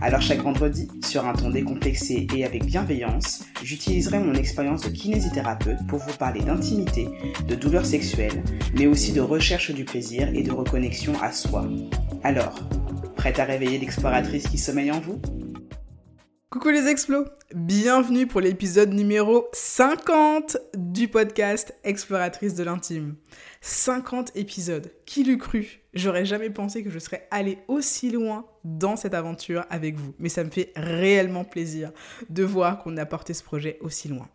Alors chaque vendredi, sur un ton décomplexé et avec bienveillance, j'utiliserai mon expérience de kinésithérapeute pour vous parler d'intimité, de douleurs sexuelles, mais aussi de recherche du plaisir et de reconnexion à soi. Alors, prête à réveiller l'exploratrice qui sommeille en vous? Coucou les explos Bienvenue pour l'épisode numéro 50 du podcast Exploratrice de l'intime. 50 épisodes. Qui l'eût cru? J'aurais jamais pensé que je serais allée aussi loin dans cette aventure avec vous. Mais ça me fait réellement plaisir de voir qu'on a porté ce projet aussi loin.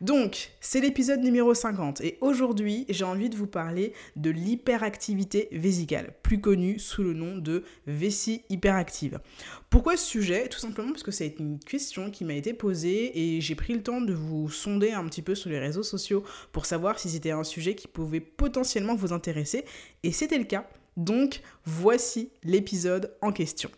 Donc, c'est l'épisode numéro 50 et aujourd'hui, j'ai envie de vous parler de l'hyperactivité vésicale, plus connue sous le nom de vessie hyperactive. Pourquoi ce sujet? Tout simplement parce que c'est une question qui m'a été posée et j'ai pris le temps de vous sonder un petit peu sur les réseaux sociaux pour savoir si c'était un sujet qui pouvait potentiellement vous intéresser et c'était le cas. Donc, voici l'épisode en question.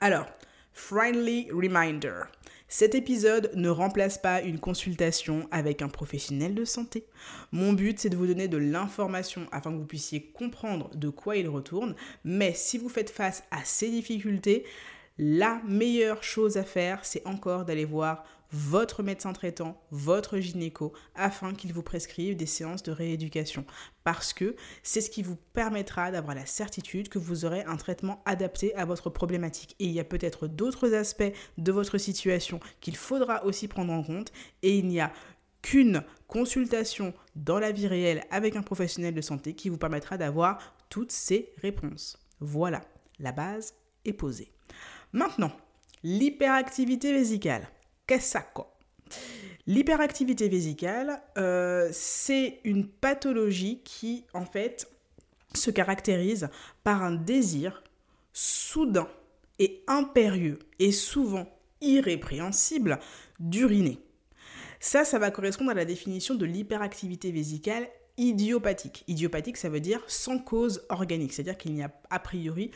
Alors, friendly reminder. Cet épisode ne remplace pas une consultation avec un professionnel de santé. Mon but, c'est de vous donner de l'information afin que vous puissiez comprendre de quoi il retourne. Mais si vous faites face à ces difficultés, la meilleure chose à faire, c'est encore d'aller voir votre médecin traitant, votre gynéco, afin qu'il vous prescrive des séances de rééducation. Parce que c'est ce qui vous permettra d'avoir la certitude que vous aurez un traitement adapté à votre problématique. Et il y a peut-être d'autres aspects de votre situation qu'il faudra aussi prendre en compte. Et il n'y a qu'une consultation dans la vie réelle avec un professionnel de santé qui vous permettra d'avoir toutes ces réponses. Voilà, la base est posée. Maintenant, l'hyperactivité vésicale. Qu'est-ce L'hyperactivité vésicale, euh, c'est une pathologie qui, en fait, se caractérise par un désir soudain et impérieux et souvent irrépréhensible d'uriner. Ça, ça va correspondre à la définition de l'hyperactivité vésicale idiopathique. Idiopathique, ça veut dire sans cause organique, c'est-à-dire qu'il n'y a a priori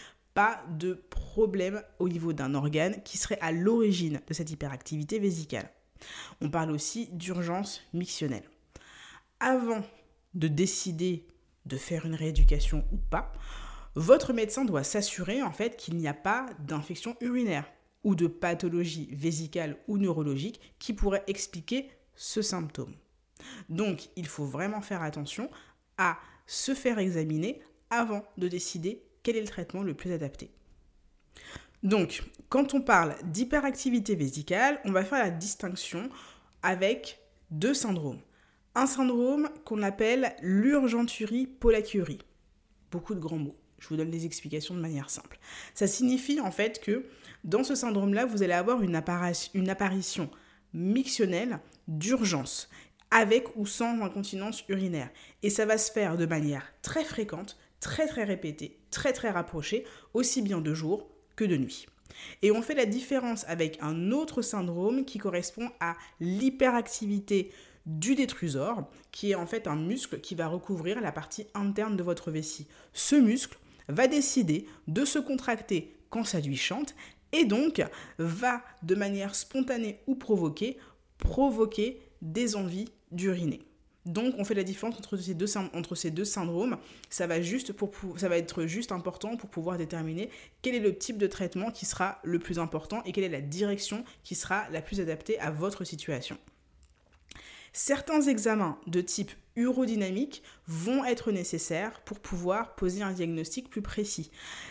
de problème au niveau d'un organe qui serait à l'origine de cette hyperactivité vésicale. On parle aussi d'urgence mictionnelle. Avant de décider de faire une rééducation ou pas, votre médecin doit s'assurer en fait qu'il n'y a pas d'infection urinaire ou de pathologie vésicale ou neurologique qui pourrait expliquer ce symptôme. Donc, il faut vraiment faire attention à se faire examiner avant de décider quel est le traitement le plus adapté. Donc, quand on parle d'hyperactivité vésicale, on va faire la distinction avec deux syndromes. Un syndrome qu'on appelle l'urgenturie pollacurie. Beaucoup de grands mots. Je vous donne des explications de manière simple. Ça signifie en fait que dans ce syndrome-là, vous allez avoir une, une apparition mictionnelle d'urgence, avec ou sans incontinence urinaire. Et ça va se faire de manière très fréquente, très très répété, très très aussi bien de jour que de nuit. Et on fait la différence avec un autre syndrome qui correspond à l'hyperactivité du détrusor, qui est en fait un muscle qui va recouvrir la partie interne de votre vessie. Ce muscle va décider de se contracter quand ça lui chante et donc va de manière spontanée ou provoquée provoquer des envies d'uriner. Donc, on fait la différence entre ces deux, syndromes. Ça va, ça va être juste important pour pouvoir déterminer quel est le type de traitement qui sera le plus important et quelle est la direction qui sera la plus adaptée à votre situation. Certains examens de type urodynamique vont être nécessaires pour pouvoir poser un diagnostic plus précis.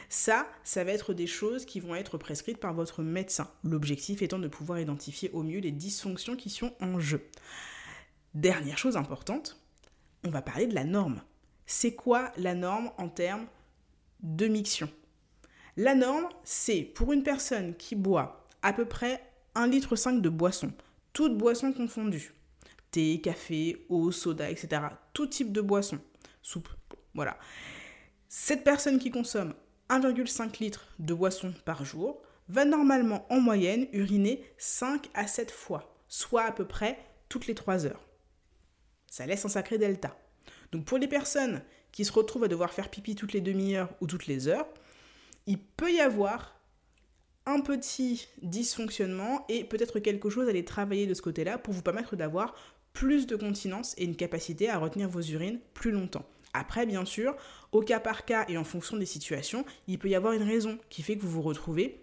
Ça, ça va être des choses qui vont être prescrites par votre médecin. L'objectif étant de pouvoir identifier au mieux les dysfonctions qui sont en jeu. Dernière chose importante, on va parler de la norme. C'est quoi la norme en termes de miction? La norme, c'est pour une personne qui boit à peu près 1,5 litre de boisson, toutes boissons confondues, thé, café, eau, soda, etc. Tout type de boisson, soupe, voilà. Cette personne qui consomme 1,5 litre de boisson par jour va normalement en moyenne uriner 5 à 7 fois, soit à peu près toutes les 3 heures ça laisse un sacré delta. Donc pour les personnes qui se retrouve à devoir faire pipi toutes les demi-heures ou toutes les heures, il peut y avoir un petit dysfonctionnement et peut-être quelque chose à aller travailler de ce côté-là pour vous permettre d'avoir plus de continence et une capacité à retenir vos urines plus longtemps. Après, bien sûr, au cas par cas et en fonction des situations, il peut y avoir une raison qui fait que vous vous retrouvez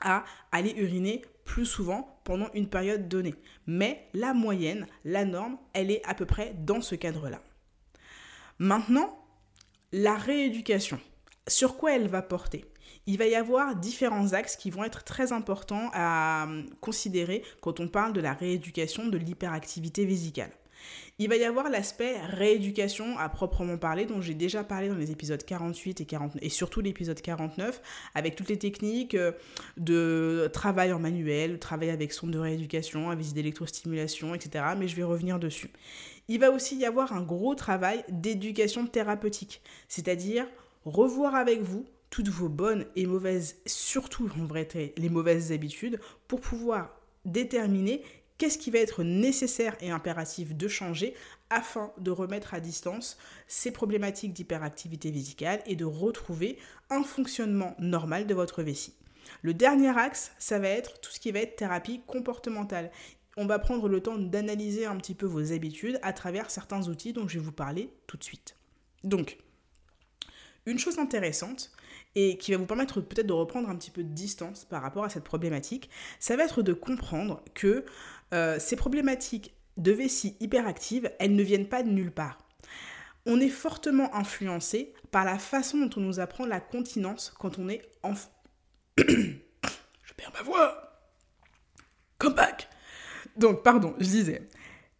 à aller uriner plus souvent pendant une période donnée. Mais la moyenne, la norme, elle est à peu près dans ce cadre-là. Maintenant, la rééducation. Sur quoi elle va porter? Il va y avoir différents axes qui vont être très importants à euh, considérer quand on parle de la rééducation de l'hyperactivité vésicale. Il va y avoir l'aspect rééducation à proprement parler, dont j'ai déjà parlé dans les épisodes 48 et 49, et surtout l'épisode 49, avec toutes les techniques euh, de travail en manuel, travail avec sonde de rééducation, avec d'électrostimulation, etc. Mais je vais revenir dessus. Il va aussi y avoir un gros travail d'éducation thérapeutique, c'est-à-dire revoir avec vous toutes vos bonnes et mauvaises, surtout en vrai les mauvaises habitudes, pour pouvoir déterminer qu'est-ce qui va être nécessaire et impératif de changer afin de remettre à distance ces problématiques d'hyperactivité vésicale et de retrouver un fonctionnement normal de votre vessie. Le dernier axe, ça va être tout ce qui va être thérapie comportementale. On va prendre le temps d'analyser un petit peu vos habitudes à travers certains outils dont je vais vous parler tout de suite. Donc, une chose intéressante, et qui va vous permettre peut-être de reprendre un petit peu de distance par rapport à cette problématique, ça va être de comprendre que euh, ces problématiques de vessie hyperactive, elles ne viennent pas de nulle part. On est fortement influencé par la façon dont on nous apprend la continence quand on est enfant. je perds ma voix. Come back. Donc, pardon, je disais,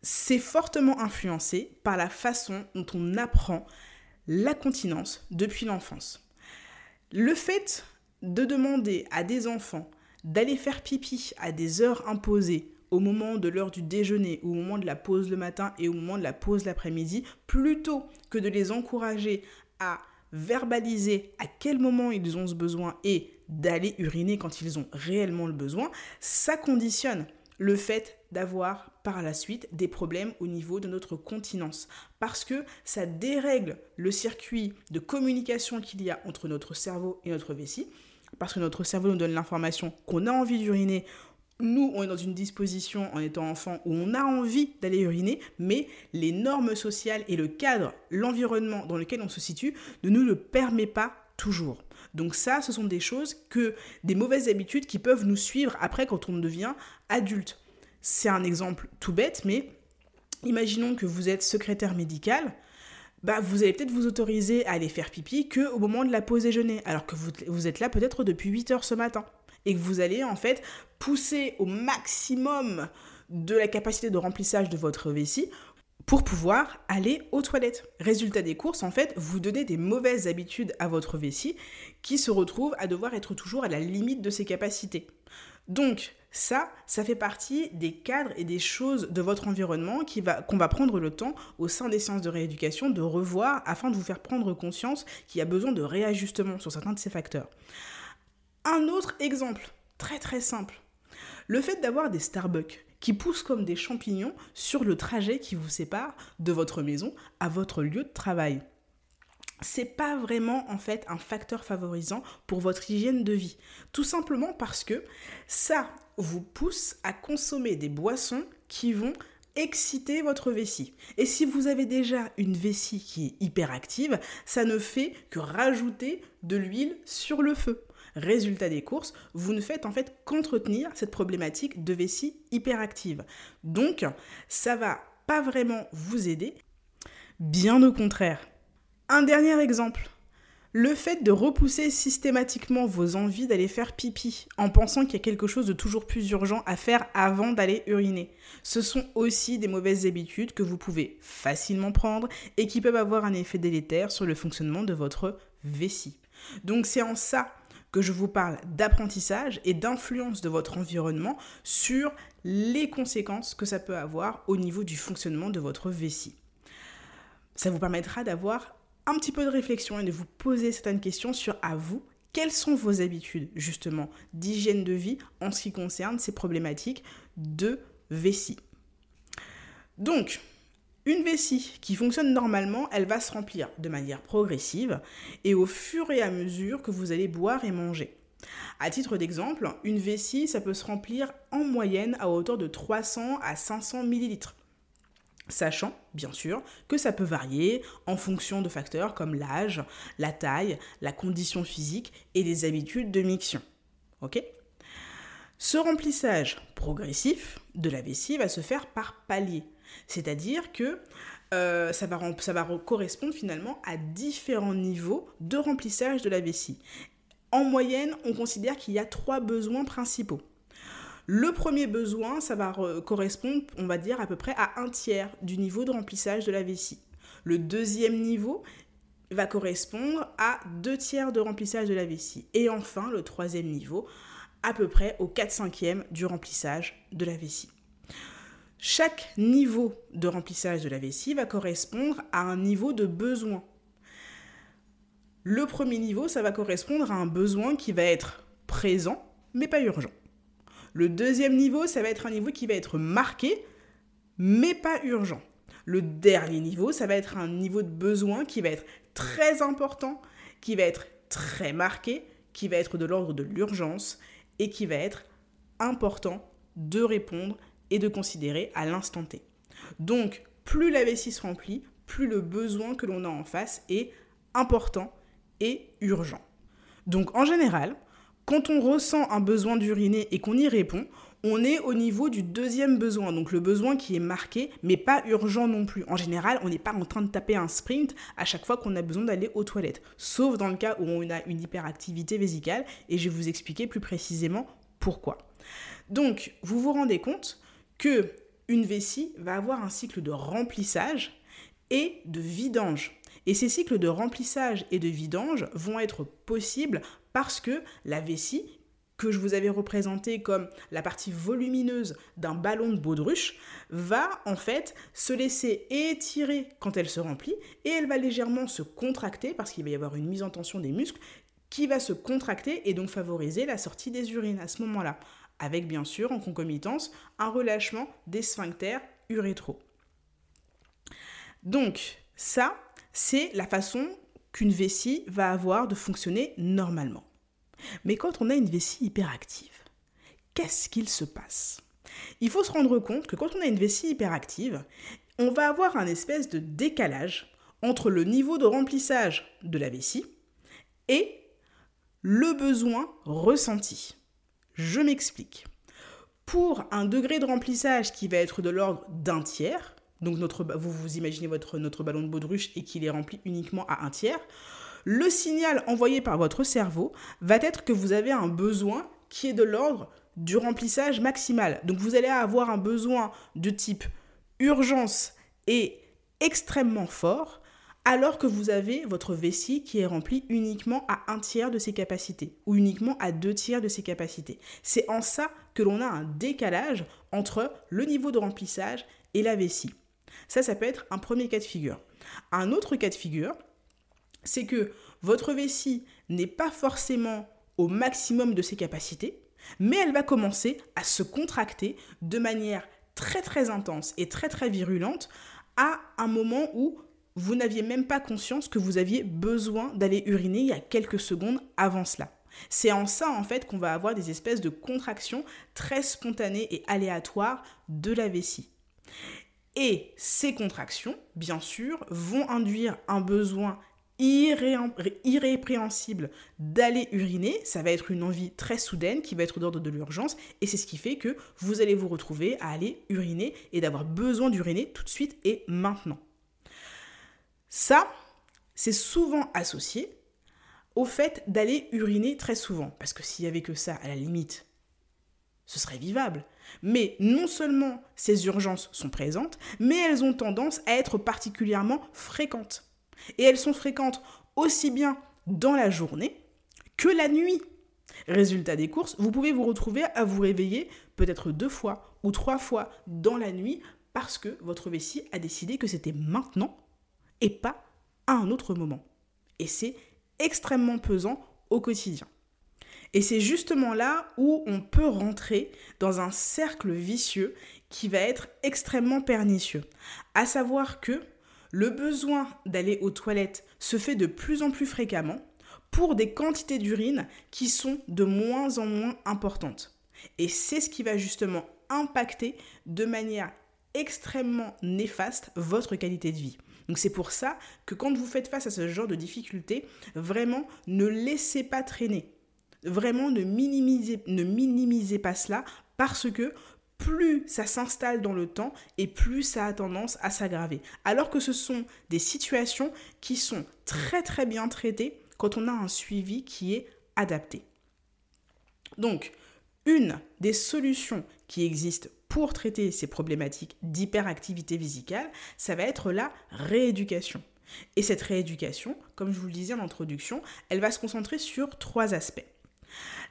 c'est fortement influencé par la façon dont on apprend la continence depuis l'enfance. Le fait de demander à des enfants d'aller faire pipi à des heures imposées au moment de l'heure du déjeuner, au moment de la pause le matin et au moment de la pause l'après-midi, plutôt que de les encourager à verbaliser à quel moment ils ont ce besoin et d'aller uriner quand ils ont réellement le besoin, ça conditionne le fait d'avoir par la suite des problèmes au niveau de notre continence. Parce que ça dérègle le circuit de communication qu'il y a entre notre cerveau et notre vessie. Parce que notre cerveau nous donne l'information qu'on a envie d'uriner. Nous, on est dans une disposition en étant enfant où on a envie d'aller uriner, mais les normes sociales et le cadre, l'environnement dans lequel on se situe ne nous le permet pas toujours. Donc ça, ce sont des choses que, des mauvaises habitudes qui peuvent nous suivre après quand on devient adulte. C'est un exemple tout bête, mais imaginons que vous êtes secrétaire médical, bah, vous allez peut-être vous autoriser à aller faire pipi que au moment de la pause déjeuner, alors que vous, vous êtes là peut-être depuis 8 heures ce matin. Et que vous allez en fait pousser au maximum de la capacité de remplissage de votre vessie pour pouvoir aller aux toilettes. Résultat des courses, en fait, vous donnez des mauvaises habitudes à votre vessie qui se retrouve à devoir être toujours à la limite de ses capacités. Donc, ça, ça fait partie des cadres et des choses de votre environnement qu'on va, va prendre le temps au sein des séances de rééducation de revoir afin de vous faire prendre conscience qu'il y a besoin de réajustement sur certains de ces facteurs. Un autre exemple, très très simple, le fait d'avoir des Starbucks qui poussent comme des champignons sur le trajet qui vous sépare de votre maison à votre lieu de travail. C'est pas vraiment en fait un facteur favorisant pour votre hygiène de vie. Tout simplement parce que ça vous pousse à consommer des boissons qui vont exciter votre vessie. Et si vous avez déjà une vessie qui est hyperactive, ça ne fait que rajouter de l'huile sur le feu. Résultat des courses, vous ne faites en fait qu'entretenir cette problématique de vessie hyperactive. Donc, ça va pas vraiment vous aider, bien au contraire. Un dernier exemple. Le fait de repousser systématiquement vos envies d'aller faire pipi en pensant qu'il y a quelque chose de toujours plus urgent à faire avant d'aller uriner. Ce sont aussi des mauvaises habitudes que vous pouvez facilement prendre et qui peuvent avoir un effet délétère sur le fonctionnement de votre vessie. Donc c'est en ça que je vous parle d'apprentissage et d'influence de votre environnement sur les conséquences que ça peut avoir au niveau du fonctionnement de votre vessie. Ça vous permettra d'avoir un petit peu de réflexion et de vous poser certaines questions sur à vous, quelles sont vos habitudes justement d'hygiène de vie en ce qui concerne ces problématiques de vessie. Donc, Une vessie qui fonctionne normalement, elle va se remplir de manière progressive et au fur et à mesure que vous allez boire et manger. À titre d'exemple, une vessie, ça peut se remplir en moyenne à hauteur de 300 à 500 millilitres. Sachant, bien sûr, que ça peut varier en fonction de facteurs comme l'âge, la taille, la condition physique et les habitudes de miction. Ce remplissage progressif de la vessie va se faire par palier. C'est-à-dire que euh, ça, va, correspondre finalement à différents niveaux de remplissage de la vessie. En moyenne, on considère qu'il y a trois besoins principaux. Le premier besoin, ça va correspondre, on va dire, à peu près à un tiers du niveau de remplissage de la vessie. Le deuxième niveau va correspondre à deux tiers de remplissage de la vessie. Et enfin, le troisième niveau, à peu près au 4 cinquième du remplissage de la vessie. Chaque niveau de remplissage de la vessie va correspondre à un niveau de besoin. Le premier niveau, ça va correspondre à un besoin qui va être présent, mais pas urgent. Le deuxième niveau, ça va être un niveau qui va être marqué, mais pas urgent. Le dernier niveau, ça va être un niveau de besoin qui va être très important, qui va être très marqué, qui va être de l'ordre de l'urgence et qui va être important de répondre et de considérer à l'instant T. Donc, plus la vessie se remplit, plus le besoin que l'on a en face est important et urgent. Donc, en général, quand on ressent un besoin d'uriner et qu'on y répond, on est au niveau du deuxième besoin, donc le besoin qui est marqué, mais pas urgent non plus. En général, on n'est pas en train de taper un sprint à chaque fois qu'on a besoin d'aller aux toilettes, sauf dans le cas où on a une hyperactivité vésicale, et je vais vous expliquer plus précisément pourquoi. Donc, vous vous rendez compte que une vessie va avoir un cycle de remplissage et de vidange. Et ces cycles de remplissage et de vidange vont être possibles parce que la vessie, que je vous avais représentée comme la partie volumineuse d'un ballon de baudruche, va en fait se laisser étirer quand elle se remplit et elle va légèrement se contracter parce qu'il va y avoir une mise en tension des muscles qui va se contracter et donc favoriser la sortie des urines à ce moment-là avec bien sûr en concomitance un relâchement des sphincters urétro. Donc ça, c'est la façon qu'une vessie va avoir de fonctionner normalement. Mais quand on a une vessie hyperactive, qu'est-ce qu'il se passe? Il faut se rendre compte que quand on a une vessie hyperactive, on va avoir un espèce de décalage entre le niveau de remplissage de la vessie et le besoin ressenti. Je m'explique. Pour un degré de remplissage qui va être de l'ordre d'un tiers, donc vous vous imaginez votre, notre ballon de baudruche et qu'il est rempli uniquement à un tiers, le signal envoyé par votre cerveau va être que vous avez un besoin qui est de l'ordre du remplissage maximal. Donc vous allez avoir un besoin de type urgence et extrêmement fort alors que vous avez votre vessie qui est remplie uniquement à un tiers de ses capacités ou uniquement à deux tiers de ses capacités. C'est en ça que l'on a un décalage entre le niveau de remplissage et la vessie. Ça, ça peut être un premier cas de figure. Un autre cas de figure, c'est que votre vessie n'est pas forcément au maximum de ses capacités, mais elle va commencer à se contracter de manière très très intense et très très virulente à un moment où vous n'aviez même pas conscience que vous aviez besoin d'aller uriner il y a quelques secondes avant cela. C'est en ça en fait qu'on va avoir des espèces de contractions très spontanées et aléatoires de la vessie. Et ces contractions, bien sûr, vont induire un besoin irrépréhensible d'aller uriner. Ça va être une envie très soudaine qui va être d'ordre de l'urgence. Et c'est ce qui fait que vous allez vous retrouver à aller uriner et d'avoir besoin d'uriner tout de suite et maintenant. Ça, c'est souvent associé au fait d'aller uriner très souvent. Parce que s'il n'y avait que ça, à la limite, ce serait vivable. Mais non seulement ces urgences sont présentes, mais elles ont tendance à être particulièrement fréquentes. Et elles sont fréquentes aussi bien dans la journée que la nuit. Résultat des courses, vous pouvez vous retrouver à vous réveiller peut-être deux fois ou trois fois dans la nuit parce que votre vessie a décidé que c'était maintenant et pas à un autre moment. Et c'est extrêmement pesant au quotidien. Et c'est justement là où on peut rentrer dans un cercle vicieux qui va être extrêmement pernicieux. À savoir que le besoin d'aller aux toilettes se fait de plus en plus fréquemment pour des quantités d'urine qui sont de moins en moins importantes. Et c'est ce qui va justement impacter de manière extrêmement néfaste votre qualité de vie. Donc c'est pour ça que quand vous faites face à ce genre de difficultés, vraiment ne laissez pas traîner. Vraiment ne minimisez, ne minimisez pas cela parce que plus ça s'installe dans le temps et plus ça a tendance à s'aggraver. Alors que ce sont des situations qui sont très très bien traitées quand on a un suivi qui est adapté. Donc, une des solutions qui existent pour traiter ces problématiques d'hyperactivité vésicale, ça va être la rééducation. Et cette rééducation, comme je vous le disais en introduction, elle va se concentrer sur trois aspects.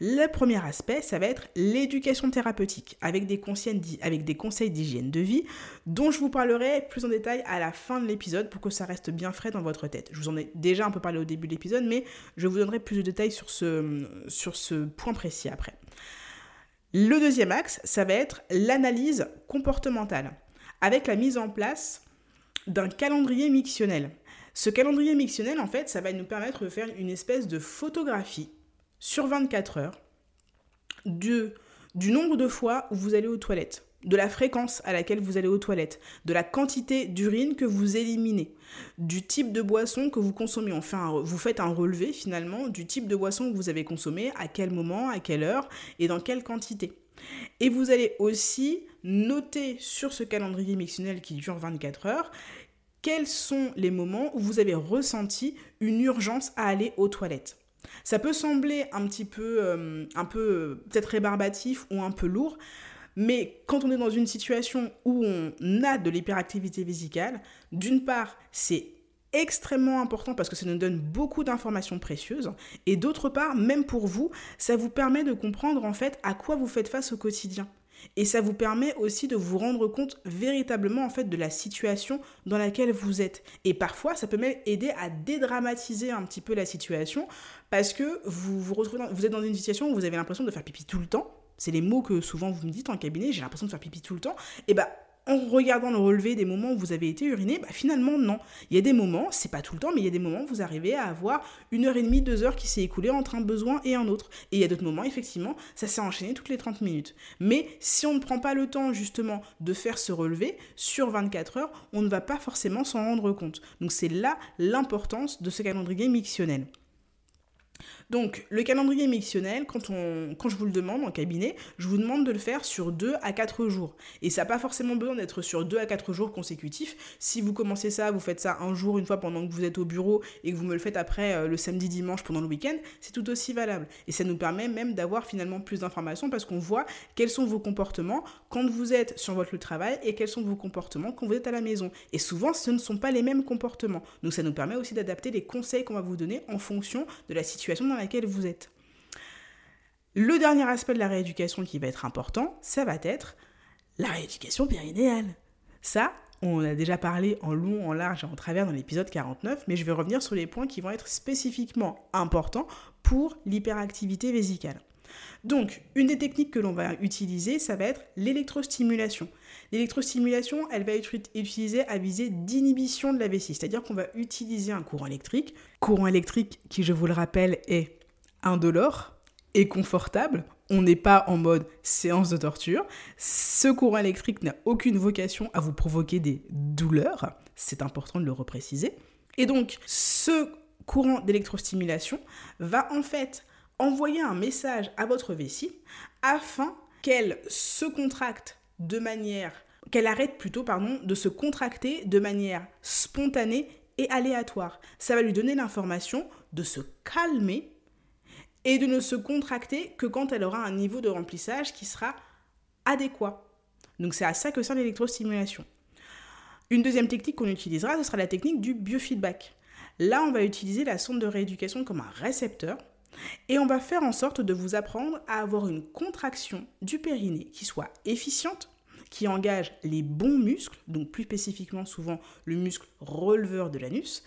Le premier aspect, ça va être l'éducation thérapeutique avec des conseils, d'hygiène de vie dont je vous parlerai plus en détail à la fin de l'épisode pour que ça reste bien frais dans votre tête. Je vous en ai déjà un peu parlé au début de l'épisode, mais je vous donnerai plus de détails sur ce point précis après. Le deuxième axe, ça va être l'analyse comportementale avec la mise en place d'un calendrier mictionnel. Ce calendrier mictionnel, en fait, ça va nous permettre de faire une espèce de photographie sur 24 heures du, du nombre de fois où vous allez aux toilettes, de la fréquence à laquelle vous allez aux toilettes, de la quantité d'urine que vous éliminez, du type de boisson que vous consommez. Enfin, vous faites un relevé finalement du type de boisson que vous avez consommé, à quel moment, à quelle heure et dans quelle quantité. Et vous allez aussi noter sur ce calendrier mixtionnel qui dure 24 heures quels sont les moments où vous avez ressenti une urgence à aller aux toilettes. Ça peut sembler un petit peu, euh, un peu euh, peut-être rébarbatif ou un peu lourd, mais quand on est dans une situation où on a de l'hyperactivité vésicale, d'une part, c'est extrêmement important parce que ça nous donne beaucoup d'informations précieuses et d'autre part, même pour vous, ça vous permet de comprendre en fait à quoi vous faites face au quotidien. Et ça vous permet aussi de vous rendre compte véritablement en fait de la situation dans laquelle vous êtes. Et parfois, ça peut même aider à dédramatiser un petit peu la situation parce que vous retrouvez vous êtes dans une situation où vous avez l'impression de faire pipi tout le temps. C'est les mots que souvent vous me dites en cabinet, j'ai l'impression de faire pipi tout le temps. Et bah en regardant le relevé des moments où vous avez été uriné, bah finalement non. Il y a des moments, c'est pas tout le temps, mais il y a des moments où vous arrivez à avoir une heure et demie, deux heures qui s'est écoulée entre un besoin et un autre. Et il y a d'autres moments, effectivement, ça s'est enchaîné toutes les 30 minutes. Mais si on ne prend pas le temps justement de faire ce relevé sur 24 heures, on ne va pas forcément s'en rendre compte. Donc c'est là l'importance de ce calendrier mictionnel. Donc, le calendrier mictionnel, quand, on, quand je vous le demande en cabinet, je vous demande de le faire sur 2 à 4 jours. Et ça n'a pas forcément besoin d'être sur 2 à 4 jours consécutifs. Si vous commencez ça, vous faites ça un jour, une fois pendant que vous êtes au bureau et que vous me le faites après euh, le samedi, dimanche pendant le week-end, c'est tout aussi valable. Et ça nous permet même d'avoir finalement plus d'informations parce qu'on voit quels sont vos comportements quand vous êtes sur votre travail et quels sont vos comportements quand vous êtes à la maison. Et souvent, ce ne sont pas les mêmes comportements. Donc, ça nous permet aussi d'adapter les conseils qu'on va vous donner en fonction de la situation dans laquelle vous êtes. Le dernier aspect de la rééducation qui va être important, ça va être la rééducation périnéale. Ça, on a déjà parlé en long, en large et en travers dans l'épisode 49, mais je vais revenir sur les points qui vont être spécifiquement importants pour l'hyperactivité vésicale. Donc, une des techniques que l'on va utiliser, ça va être l'électrostimulation. L'électrostimulation, elle va être utilisée à visée d'inhibition de la vessie, c'est-à-dire qu'on va utiliser un courant électrique. Courant électrique qui, je vous le rappelle, est indolore et confortable. On n'est pas en mode séance de torture. Ce courant électrique n'a aucune vocation à vous provoquer des douleurs. C'est important de le repréciser. Et donc, ce courant d'électrostimulation va en fait envoyer un message à votre vessie afin qu'elle se contracte de manière qu'elle arrête plutôt pardon de se contracter de manière spontanée et aléatoire. Ça va lui donner l'information de se calmer et de ne se contracter que quand elle aura un niveau de remplissage qui sera adéquat. Donc c'est à ça que sert l'électrostimulation. Une deuxième technique qu'on utilisera, ce sera la technique du biofeedback. Là, on va utiliser la sonde de rééducation comme un récepteur et on va faire en sorte de vous apprendre à avoir une contraction du périnée qui soit efficiente, qui engage les bons muscles, donc plus spécifiquement souvent le muscle releveur de l'anus,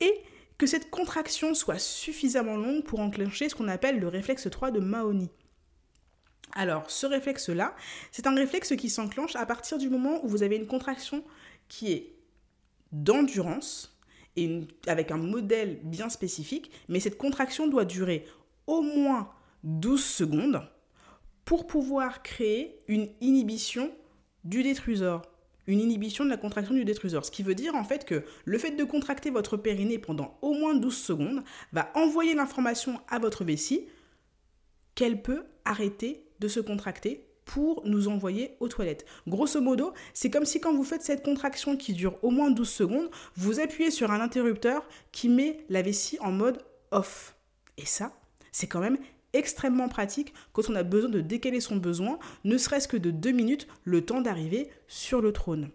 et que cette contraction soit suffisamment longue pour enclencher ce qu'on appelle le réflexe 3 de Mahoney. Alors, ce réflexe-là, c'est un réflexe qui s'enclenche à partir du moment où vous avez une contraction qui est d'endurance, et avec un modèle bien spécifique, mais cette contraction doit durer au moins 12 secondes pour pouvoir créer une inhibition du détrusor, une inhibition de la contraction du détrusor. Ce qui veut dire en fait que le fait de contracter votre périnée pendant au moins 12 secondes va envoyer l'information à votre vessie qu'elle peut arrêter de se contracter pour nous envoyer aux toilettes. Grosso modo, c'est comme si quand vous faites cette contraction qui dure au moins 12 secondes, vous appuyez sur un interrupteur qui met la vessie en mode off. Et ça, c'est quand même extrêmement pratique quand on a besoin de décaler son besoin, ne serait-ce que de deux minutes, le temps d'arriver sur le trône.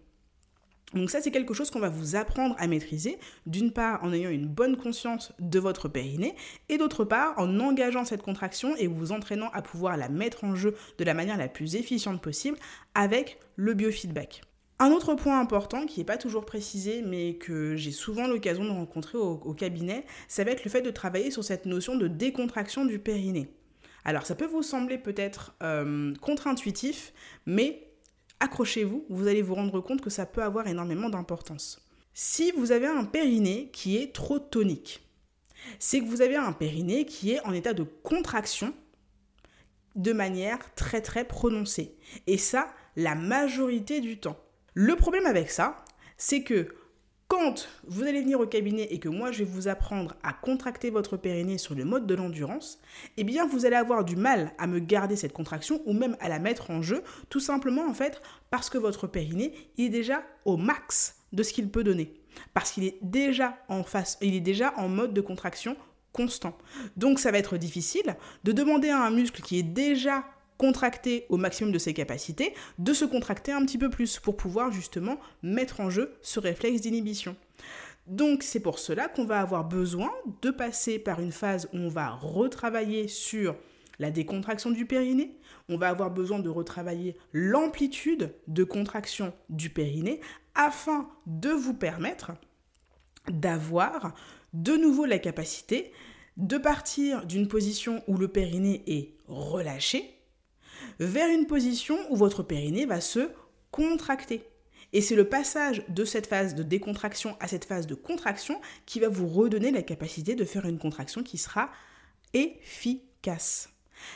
Donc ça, c'est quelque chose qu'on va vous apprendre à maîtriser, d'une part en ayant une bonne conscience de votre périnée, et d'autre part en engageant cette contraction et vous entraînant à pouvoir la mettre en jeu de la manière la plus efficiente possible avec le biofeedback. Un autre point important qui n'est pas toujours précisé, mais que j'ai souvent l'occasion de rencontrer au, cabinet, ça va être le fait de travailler sur cette notion de décontraction du périnée. Alors ça peut vous sembler peut-être euh, contre-intuitif, mais accrochez-vous, vous allez vous rendre compte que ça peut avoir énormément d'importance. Si vous avez un périnée qui est trop tonique, c'est que vous avez un périnée qui est en état de contraction de manière très très prononcée. Et ça, la majorité du temps. Le problème avec ça, c'est que quand vous allez venir au cabinet et que moi je vais vous apprendre à contracter votre périnée sur le mode de l'endurance, eh bien vous allez avoir du mal à me garder cette contraction ou même à la mettre en jeu, tout simplement en fait parce que votre périnée est déjà au max de ce qu'il peut donner. Parce qu'il est déjà en face, il est déjà en mode de contraction constant. Donc ça va être difficile de demander à un muscle qui est déjà contracter au maximum de ses capacités, de se contracter un petit peu plus pour pouvoir justement mettre en jeu ce réflexe d'inhibition. Donc c'est pour cela qu'on va avoir besoin de passer par une phase où on va retravailler sur la décontraction du périnée, on va avoir besoin de retravailler l'amplitude de contraction du périnée afin de vous permettre d'avoir de nouveau la capacité de partir d'une position où le périnée est relâché vers une position où votre périnée va se contracter. Et c'est le passage de cette phase de décontraction à cette phase de contraction qui va vous redonner la capacité de faire une contraction qui sera efficace.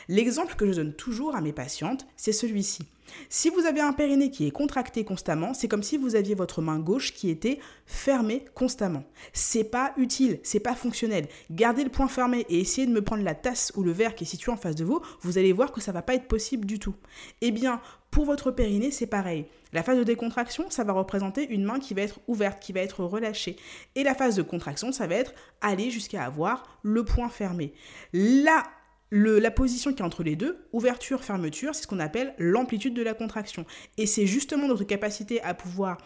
L'exemple que je donne toujours à mes patientes, c'est celui-ci. Si vous avez un périnée qui est contracté constamment, c'est comme si vous aviez votre main gauche qui était fermée constamment. C'est pas utile, c'est pas fonctionnel. Gardez le point fermé et essayez de me prendre la tasse ou le verre qui est situé en face de vous, vous allez voir que ça va pas être possible du tout. Eh bien, pour votre périnée, c'est pareil. La phase de décontraction, ça va représenter une main qui va être ouverte, qui va être relâchée. Et la phase de contraction, ça va être aller jusqu'à avoir le point fermé. Là la position qui est entre les deux, ouverture, fermeture, c'est ce qu'on appelle l'amplitude de la contraction. Et c'est justement notre capacité à pouvoir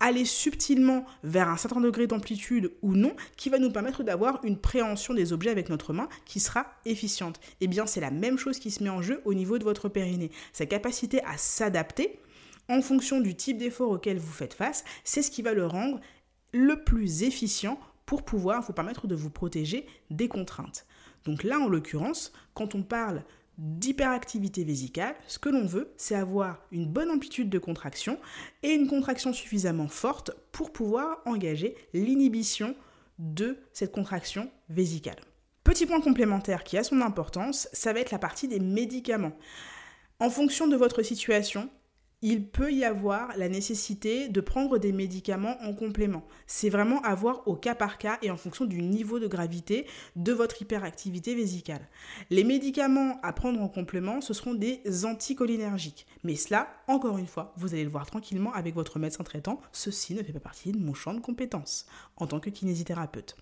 aller subtilement vers un certain degré d'amplitude ou non qui va nous permettre d'avoir une préhension des objets avec notre main qui sera efficiente. Eh bien, c'est la même chose qui se met en jeu au niveau de votre périnée. Sa capacité à s'adapter en fonction du type d'effort auquel vous faites face, c'est ce qui va le rendre le plus efficient pour pouvoir vous permettre de vous protéger des contraintes. Donc là, en l'occurrence, quand on parle d'hyperactivité vésicale, ce que l'on veut, c'est avoir une bonne amplitude de contraction et une contraction suffisamment forte pour pouvoir engager l'inhibition de cette contraction vésicale. Petit point complémentaire qui a son importance, ça va être la partie des médicaments. En fonction de votre situation, il peut y avoir la nécessité de prendre des médicaments en complément. C'est vraiment à voir au cas par cas et en fonction du niveau de gravité de votre hyperactivité vésicale. Les médicaments à prendre en complément, ce seront des anticholinergiques. Mais cela, encore une fois, vous allez le voir tranquillement avec votre médecin traitant, ceci ne fait pas partie de mon champ de compétences en tant que kinésithérapeute.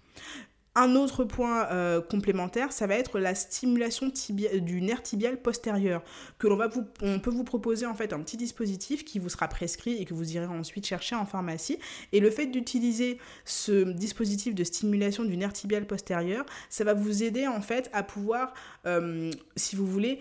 Un autre point euh, complémentaire, ça va être la stimulation du nerf tibial postérieur, que l'on on peut vous proposer en fait un petit dispositif qui vous sera prescrit et que vous irez ensuite chercher en pharmacie. Et le fait d'utiliser ce dispositif de stimulation du nerf tibial postérieur, ça va vous aider en fait à pouvoir, euh, si vous voulez,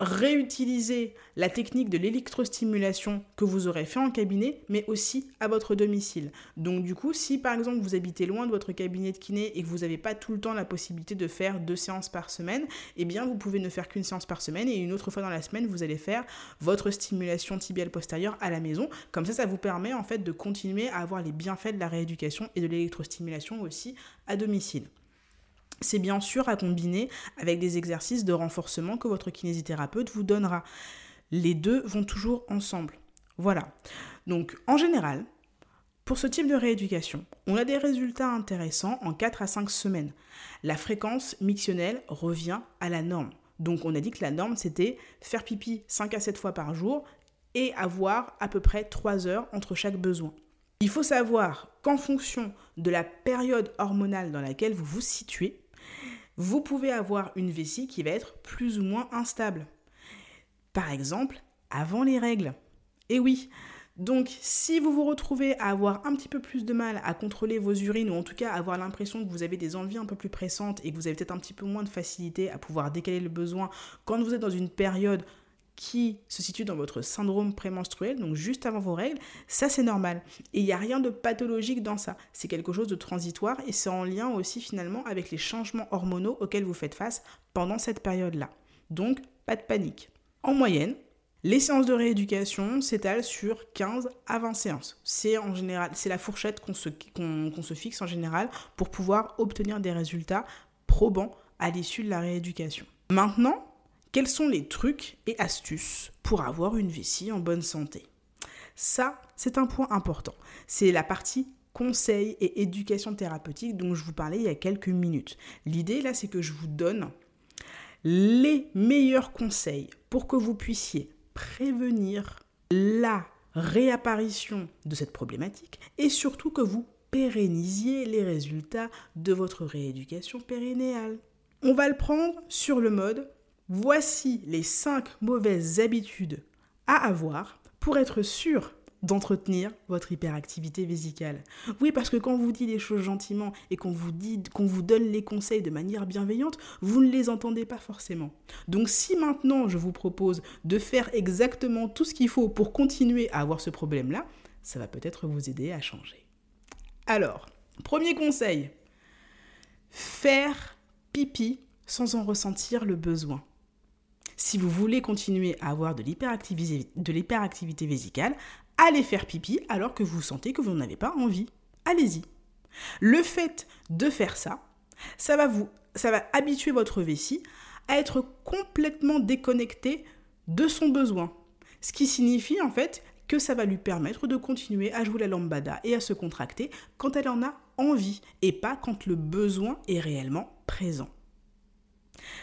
réutiliser la technique de l'électrostimulation que vous aurez fait en cabinet, mais aussi à votre domicile. Donc du coup, si par exemple vous habitez loin de votre cabinet de kiné et que vous n'avez pas tout le temps la possibilité de faire deux séances par semaine, eh bien vous pouvez ne faire qu'une séance par semaine et une autre fois dans la semaine, vous allez faire votre stimulation tibiale postérieure à la maison. Comme ça, ça vous permet en fait de continuer à avoir les bienfaits de la rééducation et de l'électrostimulation aussi à domicile c'est bien sûr à combiner avec des exercices de renforcement que votre kinésithérapeute vous donnera. Les deux vont toujours ensemble. Voilà. Donc en général, pour ce type de rééducation, on a des résultats intéressants en 4 à 5 semaines. La fréquence mictionnelle revient à la norme. Donc on a dit que la norme c'était faire pipi 5 à 7 fois par jour et avoir à peu près 3 heures entre chaque besoin. Il faut savoir qu'en fonction de la période hormonale dans laquelle vous vous situez, vous pouvez avoir une vessie qui va être plus ou moins instable. Par exemple, avant les règles. Et oui, donc si vous vous retrouvez à avoir un petit peu plus de mal à contrôler vos urines, ou en tout cas avoir l'impression que vous avez des envies un peu plus pressantes et que vous avez peut-être un petit peu moins de facilité à pouvoir décaler le besoin quand vous êtes dans une période qui se situe dans votre syndrome prémenstruel, donc juste avant vos règles, ça c'est normal. Et il n'y a rien de pathologique dans ça. C'est quelque chose de transitoire et c'est en lien aussi finalement avec les changements hormonaux auxquels vous faites face pendant cette période-là. Donc, pas de panique. En moyenne, les séances de rééducation s'étalent sur 15 à 20 séances. C'est en général, c'est la fourchette qu'on se, qu'on se fixe en général pour pouvoir obtenir des résultats probants à l'issue de la rééducation. Maintenant, quels sont les trucs et astuces pour avoir une vessie en bonne santé? Ça, c'est un point important. C'est la partie conseil et éducation thérapeutique dont je vous parlais il y a quelques minutes. L'idée là, c'est que je vous donne les meilleurs conseils pour que vous puissiez prévenir la réapparition de cette problématique et surtout que vous pérennisiez les résultats de votre rééducation périnéale. On va le prendre sur le mode Voici les 5 mauvaises habitudes à avoir pour être sûr d'entretenir votre hyperactivité vésicale. Oui, parce que quand on vous dit les choses gentiment et qu'on vous qu'on vous donne les conseils de manière bienveillante, vous ne les entendez pas forcément. Donc si maintenant je vous propose de faire exactement tout ce qu'il faut pour continuer à avoir ce problème-là, ça va peut-être vous aider à changer. Alors, premier conseil, faire pipi sans en ressentir le besoin. Si vous voulez continuer à avoir de l'hyperactivité vésicale, allez faire pipi alors que vous sentez que vous n'en avez pas envie. Allez-y. Le fait de faire ça, ça va vous ça va habituer votre vessie à être complètement déconnecté de son besoin. Ce qui signifie en fait que ça va lui permettre de continuer à jouer la lambada et à se contracter quand elle en a envie et pas quand le besoin est réellement présent.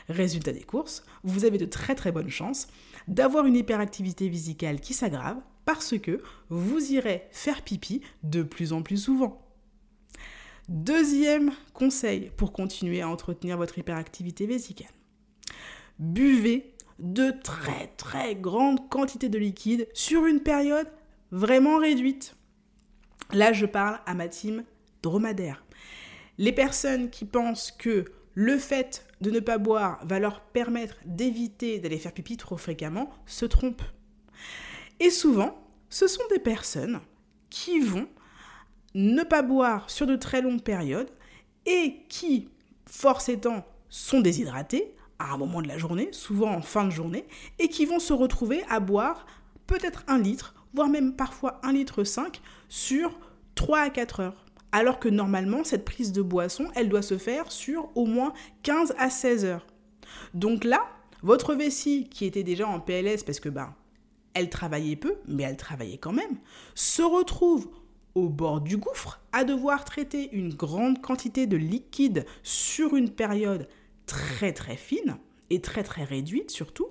Résultat des courses, vous avez de très très bonnes chances d'avoir une hyperactivité vésicale qui s'aggrave parce que vous irez faire pipi de plus en plus souvent. Deuxième conseil pour continuer à entretenir votre hyperactivité vésicale. Buvez de très très grandes quantités de liquide sur une période vraiment réduite. Là, je parle à ma team dromadaire. Les personnes qui pensent que le fait de ne pas boire va leur permettre d'éviter d'aller faire pipi trop fréquemment se trompent. Et souvent, ce sont des personnes qui vont ne pas boire sur de très longues périodes et qui, force étant, sont déshydratées à un moment de la journée, souvent en fin de journée, et qui vont se retrouver à boire peut-être un litre, voire même parfois un litre 5 sur 3 à 4 heures alors que normalement, cette prise de boisson, elle doit se faire sur au moins 15 à 16 heures. Donc là, votre vessie, qui était déjà en PLS parce que ben, elle travaillait peu, mais elle travaillait quand même, se retrouve au bord du gouffre à devoir traiter une grande quantité de liquide sur une période très très fine et très très réduite surtout.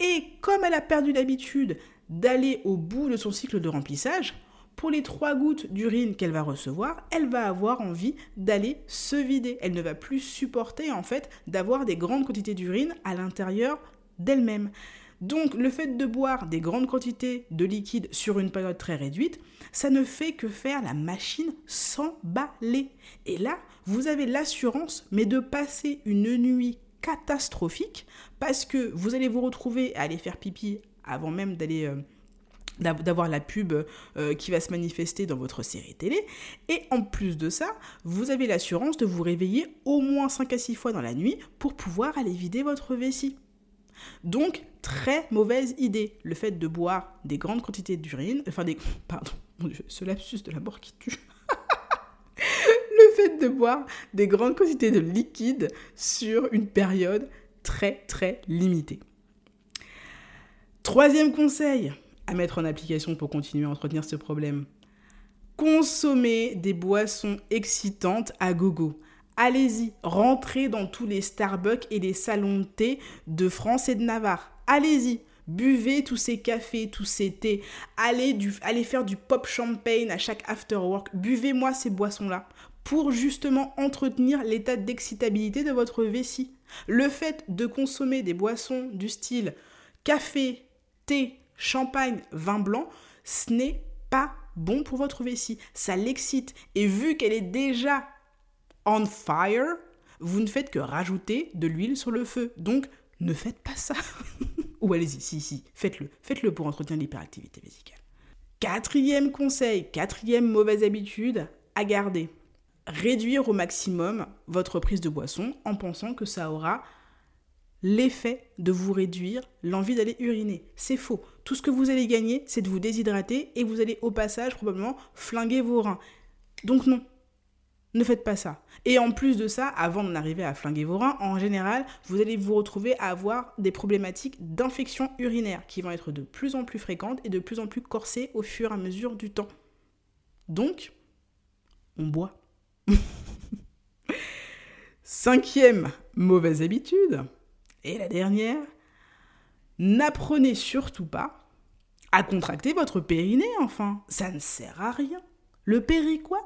Et comme elle a perdu l'habitude d'aller au bout de son cycle de remplissage, pour les trois gouttes d'urine qu'elle va recevoir, elle va avoir envie d'aller se vider. Elle ne va plus supporter en fait d'avoir des grandes quantités d'urine à l'intérieur d'elle-même. Donc le fait de boire des grandes quantités de liquide sur une période très réduite, ça ne fait que faire la machine s'emballer. Et là, vous avez l'assurance, mais de passer une nuit catastrophique parce que vous allez vous retrouver à aller faire pipi avant même d'aller euh, d'avoir la pub euh, qui va se manifester dans votre série télé. Et en plus de ça, vous avez l'assurance de vous réveiller au moins 5 à 6 fois dans la nuit pour pouvoir aller vider votre vessie. Donc, très mauvaise idée, le fait de boire des grandes quantités d'urine, enfin des... Pardon, ce lapsus de la mort qui tue. le fait de boire des grandes quantités de liquide sur une période très très limitée. Troisième conseil mettre en application pour continuer à entretenir ce problème. Consommer des boissons excitantes à gogo. Allez-y, rentrez dans tous les Starbucks et les salons de thé de France et de Navarre. Allez-y, buvez tous ces cafés, tous ces thés. Allez, allez faire du pop champagne à chaque after work. Buvez-moi ces boissons-là pour justement entretenir l'état d'excitabilité de votre vessie. Le fait de consommer des boissons du style café, thé, champagne, vin blanc, ce n'est pas bon pour votre vessie. Ça l'excite. Et vu qu'elle est déjà on fire, vous ne faites que rajouter de l'huile sur le feu. Donc, ne faites pas ça. Ou allez-y, si, si, faites-le. Faites-le pour entretenir l'hyperactivité vésicale. Quatrième conseil, quatrième mauvaise habitude à garder. Réduire au maximum votre prise de boisson en pensant que ça aura l'effet de vous réduire l'envie d'aller uriner. C'est faux. Tout ce que vous allez gagner, c'est de vous déshydrater et vous allez au passage probablement flinguer vos reins. Donc non, ne faites pas ça. Et en plus de ça, avant d'en arriver à flinguer vos reins, en général, vous allez vous retrouver à avoir des problématiques d'infection urinaire qui vont être de plus en plus fréquentes et de plus en plus corsées au fur et à mesure du temps. Donc, on boit. Cinquième mauvaise habitude, et la dernière, n'apprenez surtout pas à contracter votre périnée, enfin. Ça ne sert à rien. Le péri quoi?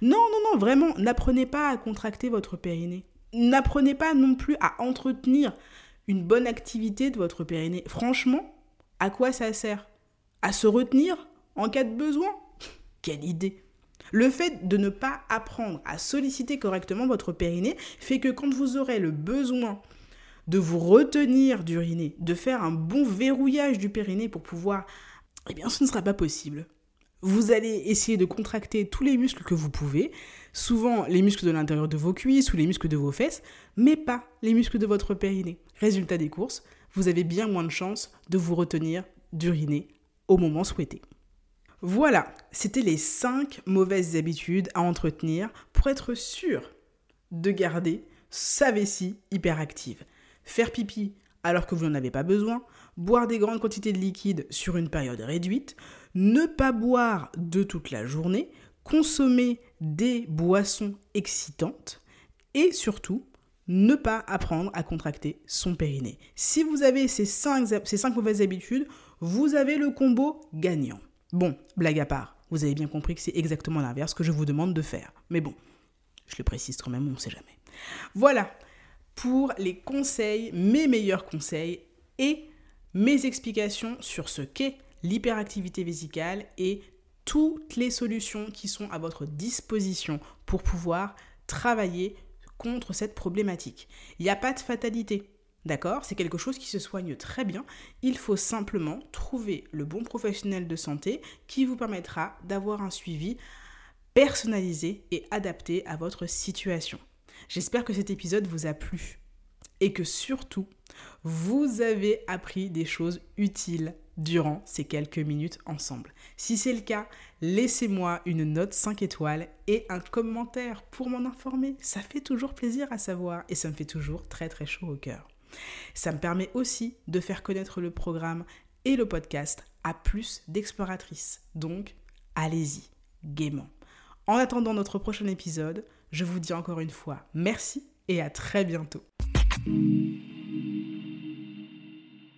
Non, non, non, vraiment, n'apprenez pas à contracter votre périnée. N'apprenez pas non plus à entretenir une bonne activité de votre périnée. Franchement, à quoi ça sert? À se retenir en cas de besoin? Quelle idée le fait de ne pas apprendre à solliciter correctement votre périnée fait que quand vous aurez le besoin de vous retenir d'uriner, de faire un bon verrouillage du périnée pour pouvoir, eh bien ce ne sera pas possible. Vous allez essayer de contracter tous les muscles que vous pouvez, souvent les muscles de l'intérieur de vos cuisses ou les muscles de vos fesses, mais pas les muscles de votre périnée. Résultat des courses, vous avez bien moins de chances de vous retenir d'uriner au moment souhaité. Voilà, c'était les 5 mauvaises habitudes à entretenir pour être sûr de garder sa vessie hyperactive faire pipi alors que vous n'en avez pas besoin, boire des grandes quantités de liquide sur une période réduite, ne pas boire de toute la journée, consommer des boissons excitantes et surtout ne pas apprendre à contracter son périnée. Si vous avez ces cinq, ces cinq mauvaises habitudes, vous avez le combo gagnant. Bon, blague à part, vous avez bien compris que c'est exactement l'inverse que je vous demande de faire. Mais bon, je le précise quand même, on ne sait jamais. Voilà, pour les conseils, mes meilleurs conseils et mes explications sur ce qu'est l'hyperactivité vésicale et toutes les solutions qui sont à votre disposition pour pouvoir travailler contre cette problématique. Il n'y a pas de fatalité. D'accord? C'est quelque chose qui se soigne très bien. Il faut simplement trouver le bon professionnel de santé qui vous permettra d'avoir un suivi personnalisé et adapté à votre situation. J'espère que cet épisode vous a plu et que surtout, vous avez appris des choses utiles durant ces quelques minutes ensemble. Si c'est le cas, laissez-moi une note 5 étoiles et un commentaire pour m'en informer. Ça fait toujours plaisir à savoir et ça me fait toujours très très chaud au cœur. Ça me permet aussi de faire connaître le programme et le podcast à plus d'exploratrices. Donc, allez-y, gaiement. En attendant notre prochain épisode, je vous dis encore une fois merci et à très bientôt.